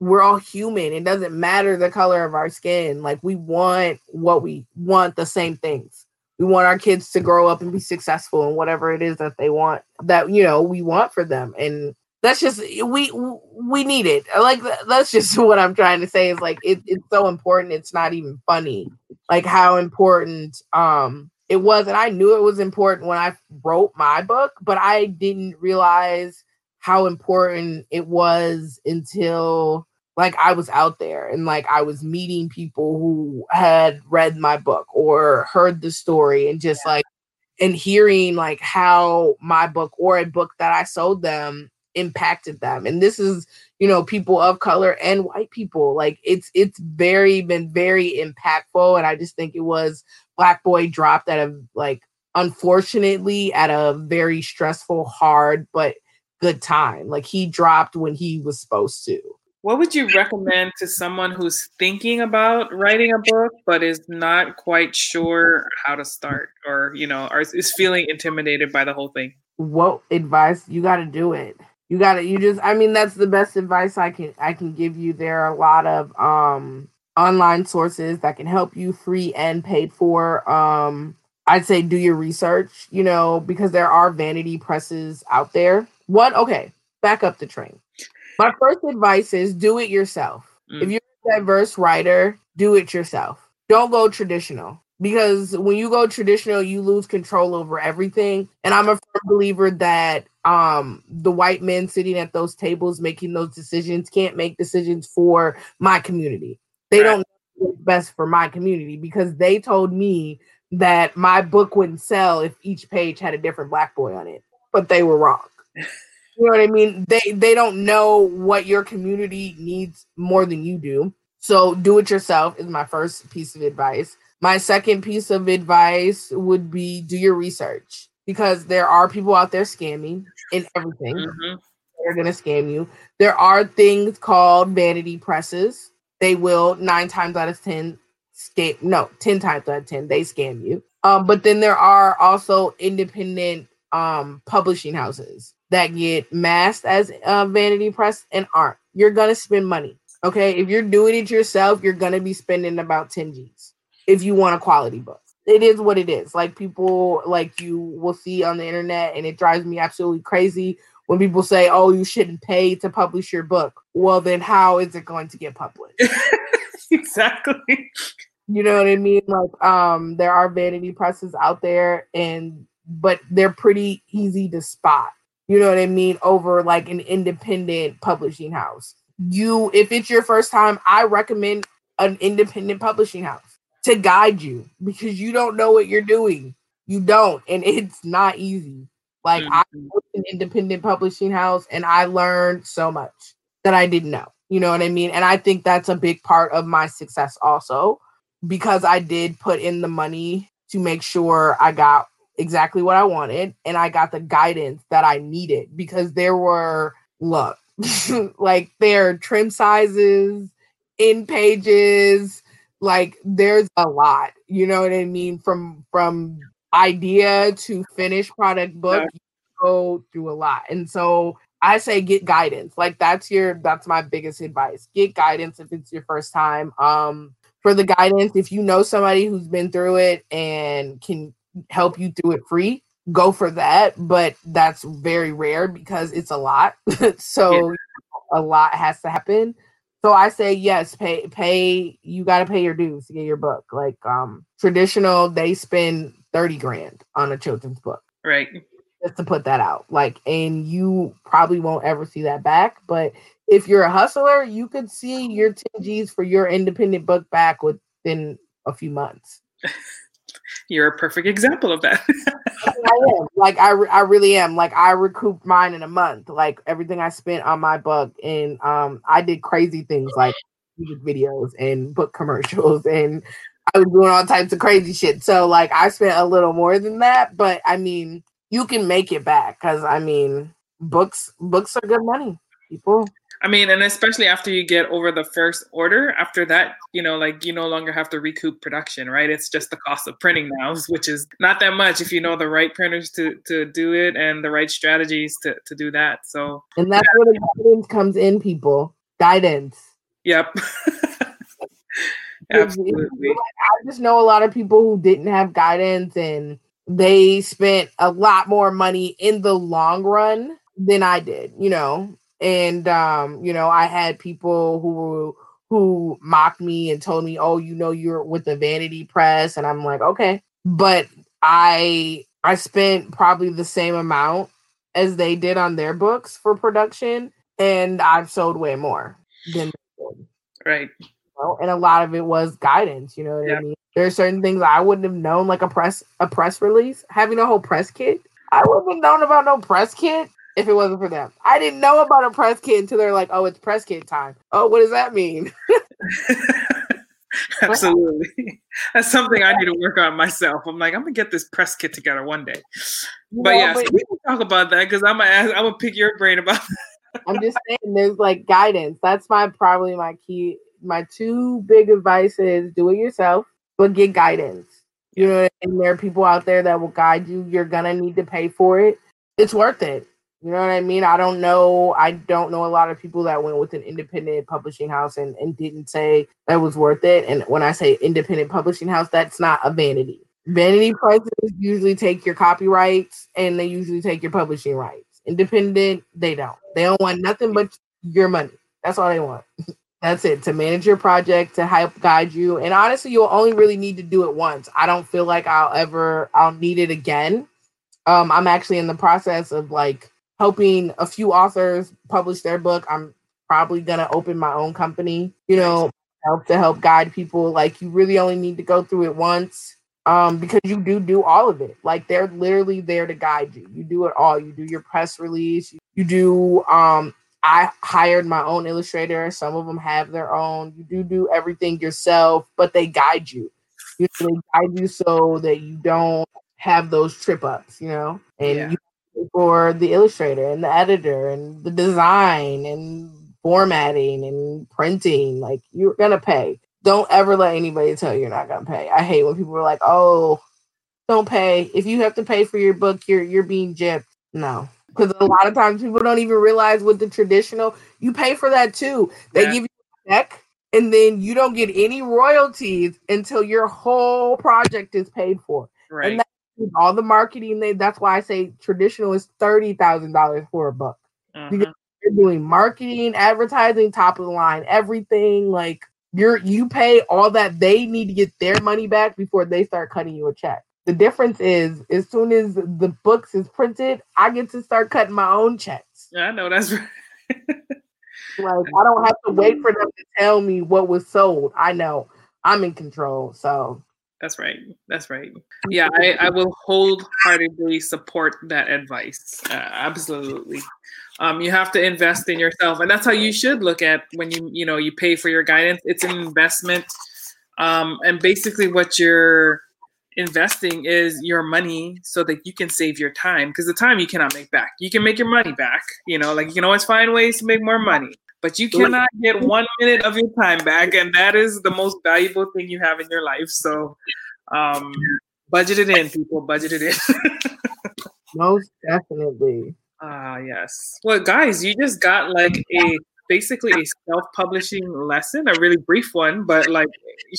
we're all human. It doesn't matter the color of our skin. Like we want what we want the same things. We want our kids to grow up and be successful in whatever it is that they want that you know we want for them. And that's just we we need it. Like that's just what I'm trying to say is like it, it's so important. It's not even funny. Like how important um it was, and I knew it was important when I wrote my book, but I didn't realize how important it was until like I was out there and like I was meeting people who had read my book or heard the story and just like and hearing like how my book or a book that I sold them impacted them. And this is, you know, people of color and white people. Like it's it's very been very impactful and I just think it was Black Boy dropped at a like unfortunately at a very stressful hard but good time. Like he dropped when he was supposed to. What would you recommend to someone who's thinking about writing a book but is not quite sure how to start or, you know, or is feeling intimidated by the whole thing? What advice? You got to do it. You got to you just I mean that's the best advice I can I can give you. There are a lot of um online sources that can help you free and paid for um I'd say do your research, you know, because there are vanity presses out there. What okay, back up the train my first advice is do it yourself. Mm. If you're a diverse writer, do it yourself. Don't go traditional because when you go traditional, you lose control over everything. And I'm a firm believer that um the white men sitting at those tables making those decisions can't make decisions for my community. They right. don't know what's best for my community because they told me that my book wouldn't sell if each page had a different black boy on it, but they were wrong. You know what I mean? They they don't know what your community needs more than you do. So do it yourself is my first piece of advice. My second piece of advice would be do your research because there are people out there scamming in everything. Mm-hmm. They're going to scam you. There are things called vanity presses. They will nine times out of 10 scam, no, 10 times out of 10, they scam you. Um, but then there are also independent um, publishing houses that get masked as uh, vanity press and aren't. You're gonna spend money. Okay, if you're doing it yourself, you're gonna be spending about 10 G's if you want a quality book. It is what it is. Like people like you will see on the internet, and it drives me absolutely crazy when people say, "Oh, you shouldn't pay to publish your book." Well, then how is it going to get published? exactly. You know what I mean? Like, um, there are vanity presses out there, and but they're pretty easy to spot you know what I mean, over like an independent publishing house. You, if it's your first time, I recommend an independent publishing house to guide you because you don't know what you're doing. You don't, and it's not easy. Like mm-hmm. I was an independent publishing house and I learned so much that I didn't know. You know what I mean? And I think that's a big part of my success also because I did put in the money to make sure I got exactly what I wanted and I got the guidance that I needed because there were look like there are trim sizes in pages like there's a lot you know what I mean from from idea to finished product book yeah. go through a lot and so I say get guidance like that's your that's my biggest advice get guidance if it's your first time um for the guidance if you know somebody who's been through it and can help you do it free, go for that. But that's very rare because it's a lot. so yeah. a lot has to happen. So I say yes, pay pay you gotta pay your dues to get your book. Like um traditional, they spend 30 grand on a children's book. Right. Just to put that out. Like and you probably won't ever see that back. But if you're a hustler, you could see your 10 G's for your independent book back within a few months. You're a perfect example of that. I am. Like I, I really am. Like I recouped mine in a month. Like everything I spent on my book, and um, I did crazy things like music videos and book commercials, and I was doing all types of crazy shit. So like I spent a little more than that, but I mean, you can make it back because I mean, books books are good money. People. I mean, and especially after you get over the first order, after that, you know, like you no longer have to recoup production, right? It's just the cost of printing now, which is not that much if you know the right printers to to do it and the right strategies to to do that. So And that's where the guidance comes in, people. Guidance. Yep. Absolutely. I just know a lot of people who didn't have guidance and they spent a lot more money in the long run than I did, you know. And um, you know, I had people who who mocked me and told me, "Oh, you know, you're with the vanity press," and I'm like, "Okay," but I I spent probably the same amount as they did on their books for production, and I've sold way more than right. You know? And a lot of it was guidance. You know what I mean? There are certain things I wouldn't have known, like a press a press release, having a whole press kit. I wouldn't have known about no press kit if it wasn't for them. I didn't know about a press kit until they're like, "Oh, it's press kit time." Oh, what does that mean? Absolutely, that's something I need to work on myself. I'm like, I'm gonna get this press kit together one day. But yeah, but, so we can talk about that because I'm gonna ask, I'm gonna pick your brain about. I'm just saying, there's like guidance. That's my probably my key. My two big advices: do it yourself, but get guidance. You know, and there are people out there that will guide you. You're gonna need to pay for it. It's worth it. You know what I mean? I don't know. I don't know a lot of people that went with an independent publishing house and, and didn't say that was worth it. And when I say independent publishing house, that's not a vanity. Vanity presses usually take your copyrights and they usually take your publishing rights. Independent, they don't. They don't want nothing but your money. That's all they want. That's it to manage your project, to help guide you. And honestly, you'll only really need to do it once. I don't feel like I'll ever I'll need it again. Um, I'm actually in the process of like helping a few authors publish their book. I'm probably gonna open my own company, you know, help to help guide people. Like you really only need to go through it once. Um, because you do do all of it. Like they're literally there to guide you. You do it all. You do your press release. You do um I hired my own illustrator. Some of them have their own. You do do everything yourself, but they guide you. you know, they guide you so that you don't have those trip ups, you know, and yeah. you for the illustrator and the editor and the design and formatting and printing. Like you're gonna pay. Don't ever let anybody tell you you're not gonna pay. I hate when people are like, "Oh, don't pay." If you have to pay for your book, you're you're being gypped. No, because a lot of times people don't even realize with the traditional, you pay for that too. They yeah. give you a check and then you don't get any royalties until your whole project is paid for. Right. All the marketing they that's why I say traditional is thirty thousand dollars for a book. Uh-huh. Because you're doing marketing, advertising, top of the line, everything. Like you're you pay all that they need to get their money back before they start cutting you a check. The difference is, as soon as the books is printed, I get to start cutting my own checks. Yeah, I know that's right. like I don't have to wait for them to tell me what was sold. I know I'm in control. So that's right. That's right. Yeah, I, I will wholeheartedly support that advice. Uh, absolutely. Um, you have to invest in yourself, and that's how you should look at when you you know you pay for your guidance. It's an investment, um, and basically what you're investing is your money so that you can save your time because the time you cannot make back. You can make your money back, you know, like you can always find ways to make more money, but you cannot get one minute of your time back. And that is the most valuable thing you have in your life. So, um, budget it in, people, budget it in. most definitely. Ah, uh, yes. Well, guys, you just got like a basically a self-publishing lesson, a really brief one, but like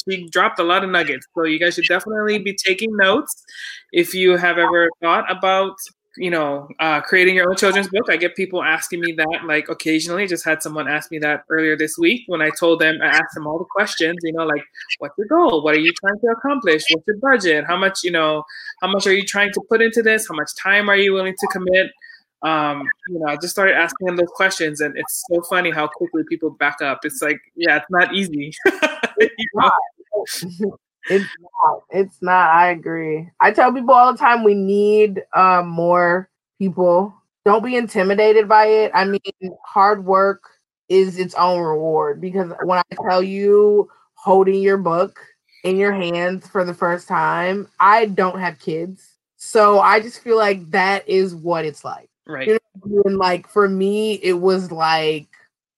she dropped a lot of nuggets. So you guys should definitely be taking notes if you have ever thought about you know uh, creating your own children's book. I get people asking me that like occasionally. I just had someone ask me that earlier this week when i told them i asked them all the questions you know like what's your goal? What are you trying to accomplish? What's your budget? How much you know how much are you trying to put into this? How much time are you willing to commit? Um, you know, I just started asking them those questions, and it's so funny how quickly people back up. It's like, yeah, it's not easy. it's, not. it's not. It's not. I agree. I tell people all the time we need um, more people. Don't be intimidated by it. I mean, hard work is its own reward because when I tell you holding your book in your hands for the first time, I don't have kids. So I just feel like that is what it's like Right. You know, and like for me, it was like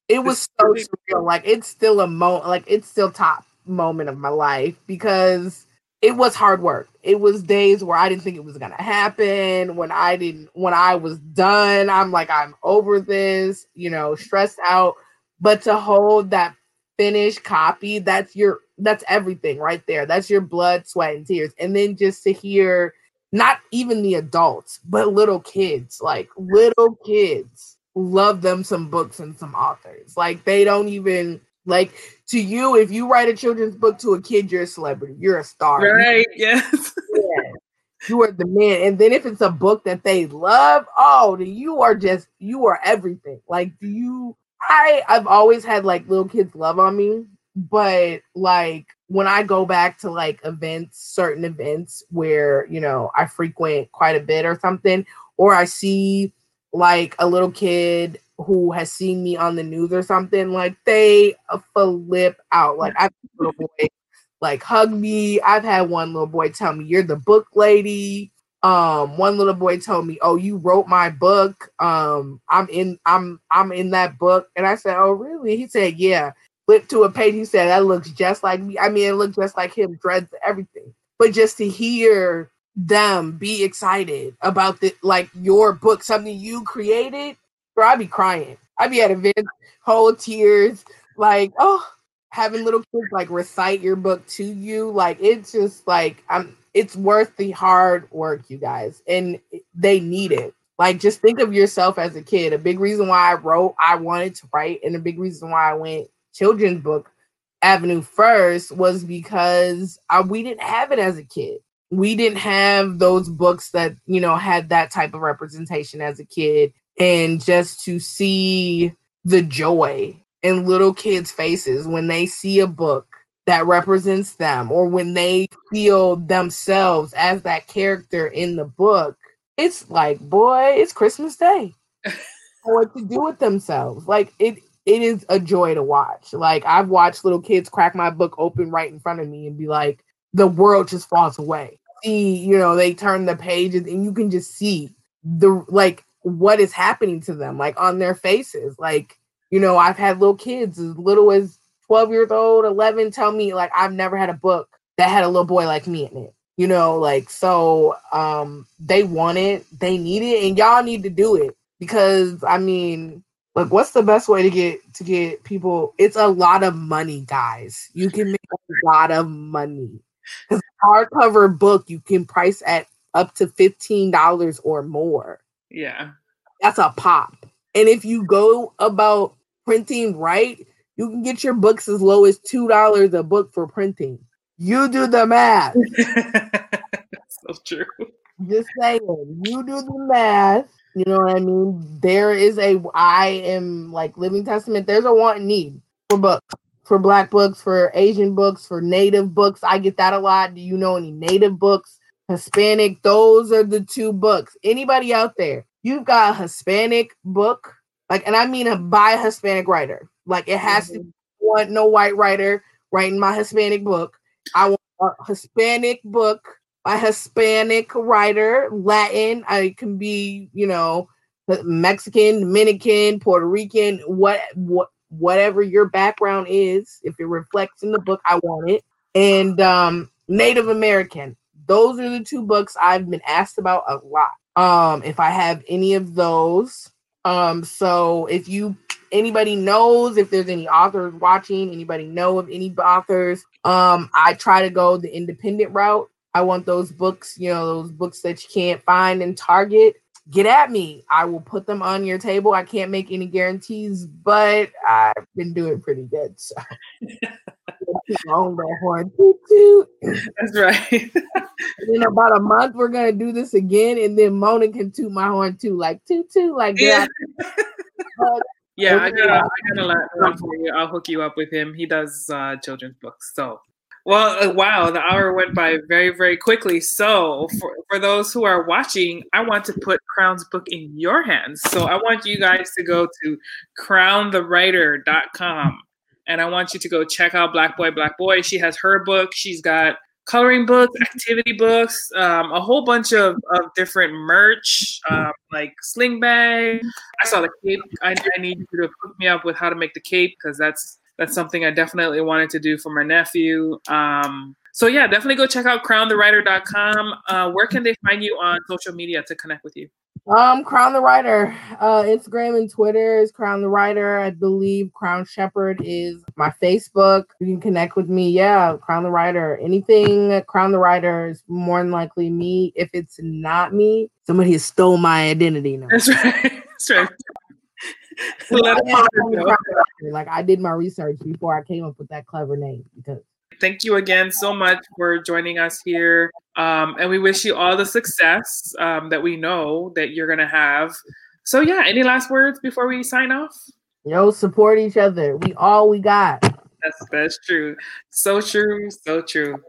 it was so surreal. Like it's still a moment. Like it's still top moment of my life because it was hard work. It was days where I didn't think it was gonna happen. When I didn't, when I was done, I'm like, I'm over this, you know, stressed out. But to hold that finished copy, that's your that's everything right there. That's your blood, sweat, and tears. And then just to hear not even the adults, but little kids, like little kids love them some books and some authors. Like they don't even like to you, if you write a children's book to a kid, you're a celebrity. You're a star. Right. Yes. yeah. You are the man. And then if it's a book that they love, oh, then you are just you are everything. Like, do you I I've always had like little kids love on me, but like when I go back to like events, certain events where, you know, I frequent quite a bit or something, or I see like a little kid who has seen me on the news or something, like they flip out. Like I've little boy like hug me. I've had one little boy tell me, You're the book lady. Um, one little boy told me, Oh, you wrote my book. Um, I'm in I'm I'm in that book. And I said, Oh, really? He said, Yeah. Flipped to a page, he said, That looks just like me. I mean, it looks just like him, dreads everything. But just to hear them be excited about the like your book, something you created, bro, I'd be crying. I'd be at events, whole tears, like, oh, having little kids like recite your book to you, like it's just like I'm it's worth the hard work, you guys, and they need it. Like, just think of yourself as a kid. A big reason why I wrote, I wanted to write, and a big reason why I went children's book avenue first was because I, we didn't have it as a kid. We didn't have those books that, you know, had that type of representation as a kid and just to see the joy in little kids' faces when they see a book that represents them or when they feel themselves as that character in the book, it's like, boy, it's Christmas Day. what to do with themselves. Like it it is a joy to watch. Like I've watched little kids crack my book open right in front of me and be like, the world just falls away. See, you know, they turn the pages and you can just see the like what is happening to them, like on their faces. Like, you know, I've had little kids as little as 12 years old, 11 tell me, like, I've never had a book that had a little boy like me in it. You know, like, so um they want it, they need it, and y'all need to do it because I mean, like, what's the best way to get to get people? It's a lot of money, guys. You can make a lot of money because hardcover book you can price at up to fifteen dollars or more. Yeah. That's a pop. And if you go about printing right, you can get your books as low as $2 a book for printing. You do the math. so true. Just saying, you do the math. You know what I mean? There is a, I am like living testament. There's a want and need for books, for black books, for Asian books, for native books. I get that a lot. Do you know any native books? Hispanic, those are the two books. Anybody out there, you've got a Hispanic book, like, and I mean a by a Hispanic writer. Like, it has mm-hmm. to be want no white writer writing my Hispanic book. I want a Hispanic book by Hispanic writer, Latin. I can be, you know, Mexican, Dominican, Puerto Rican, what, what, whatever your background is. If it reflects in the book, I want it. And um, Native American those are the two books I've been asked about a lot. Um, if I have any of those. Um, so if you anybody knows if there's any authors watching, anybody know of any authors, um, I try to go the independent route. I want those books, you know, those books that you can't find in Target. Get at me. I will put them on your table. I can't make any guarantees, but I've been doing pretty good. So on that horn. Toot, toot. That's right. in about a month, we're gonna do this again, and then Mona can toot my horn too, like toot toot, like yeah. yeah, I gotta, I gotta let for you. I'll hook you up with him. He does uh, children's books. So, well, uh, wow, the hour went by very, very quickly. So, for, for those who are watching, I want to put Crown's book in your hands. So, I want you guys to go to crownthewriter.com and I want you to go check out Black Boy Black Boy. She has her book. She's got coloring books, activity books, um, a whole bunch of, of different merch, um, like sling bag. I saw the cape. I, I need you to hook me up with how to make the cape because that's that's something I definitely wanted to do for my nephew. Um, so yeah, definitely go check out crownthewriter.com. Uh, where can they find you on social media to connect with you? Um, Crown the Writer, uh, Instagram and Twitter is Crown the Writer. I believe Crown Shepherd is my Facebook. You can connect with me. Yeah, Crown the Writer. Anything Crown the Writer is more than likely me. If it's not me, somebody has stole my identity. Now. That's right. That's right. Like I did my research before I came up with that clever name because thank you again so much for joining us here. Um, and we wish you all the success um, that we know that you're going to have. So, yeah, any last words before we sign off? Yo, support each other. We all we got. That's that's true. So true. So true.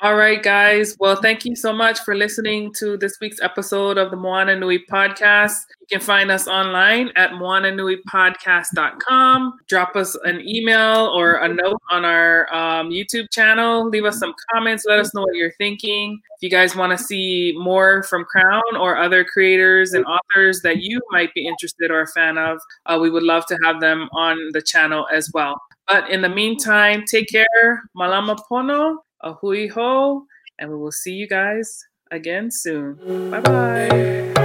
All right, guys. Well, thank you so much for listening to this week's episode of the Moana Nui podcast. You can find us online at moananuipodcast.com. Drop us an email or a note on our um, YouTube channel. Leave us some comments. Let us know what you're thinking. If you guys want to see more from Crown or other creators and authors that you might be interested or a fan of, uh, we would love to have them on the channel as well. But in the meantime, take care. Malama pono, a hui hou, and we will see you guys again soon. Bye bye.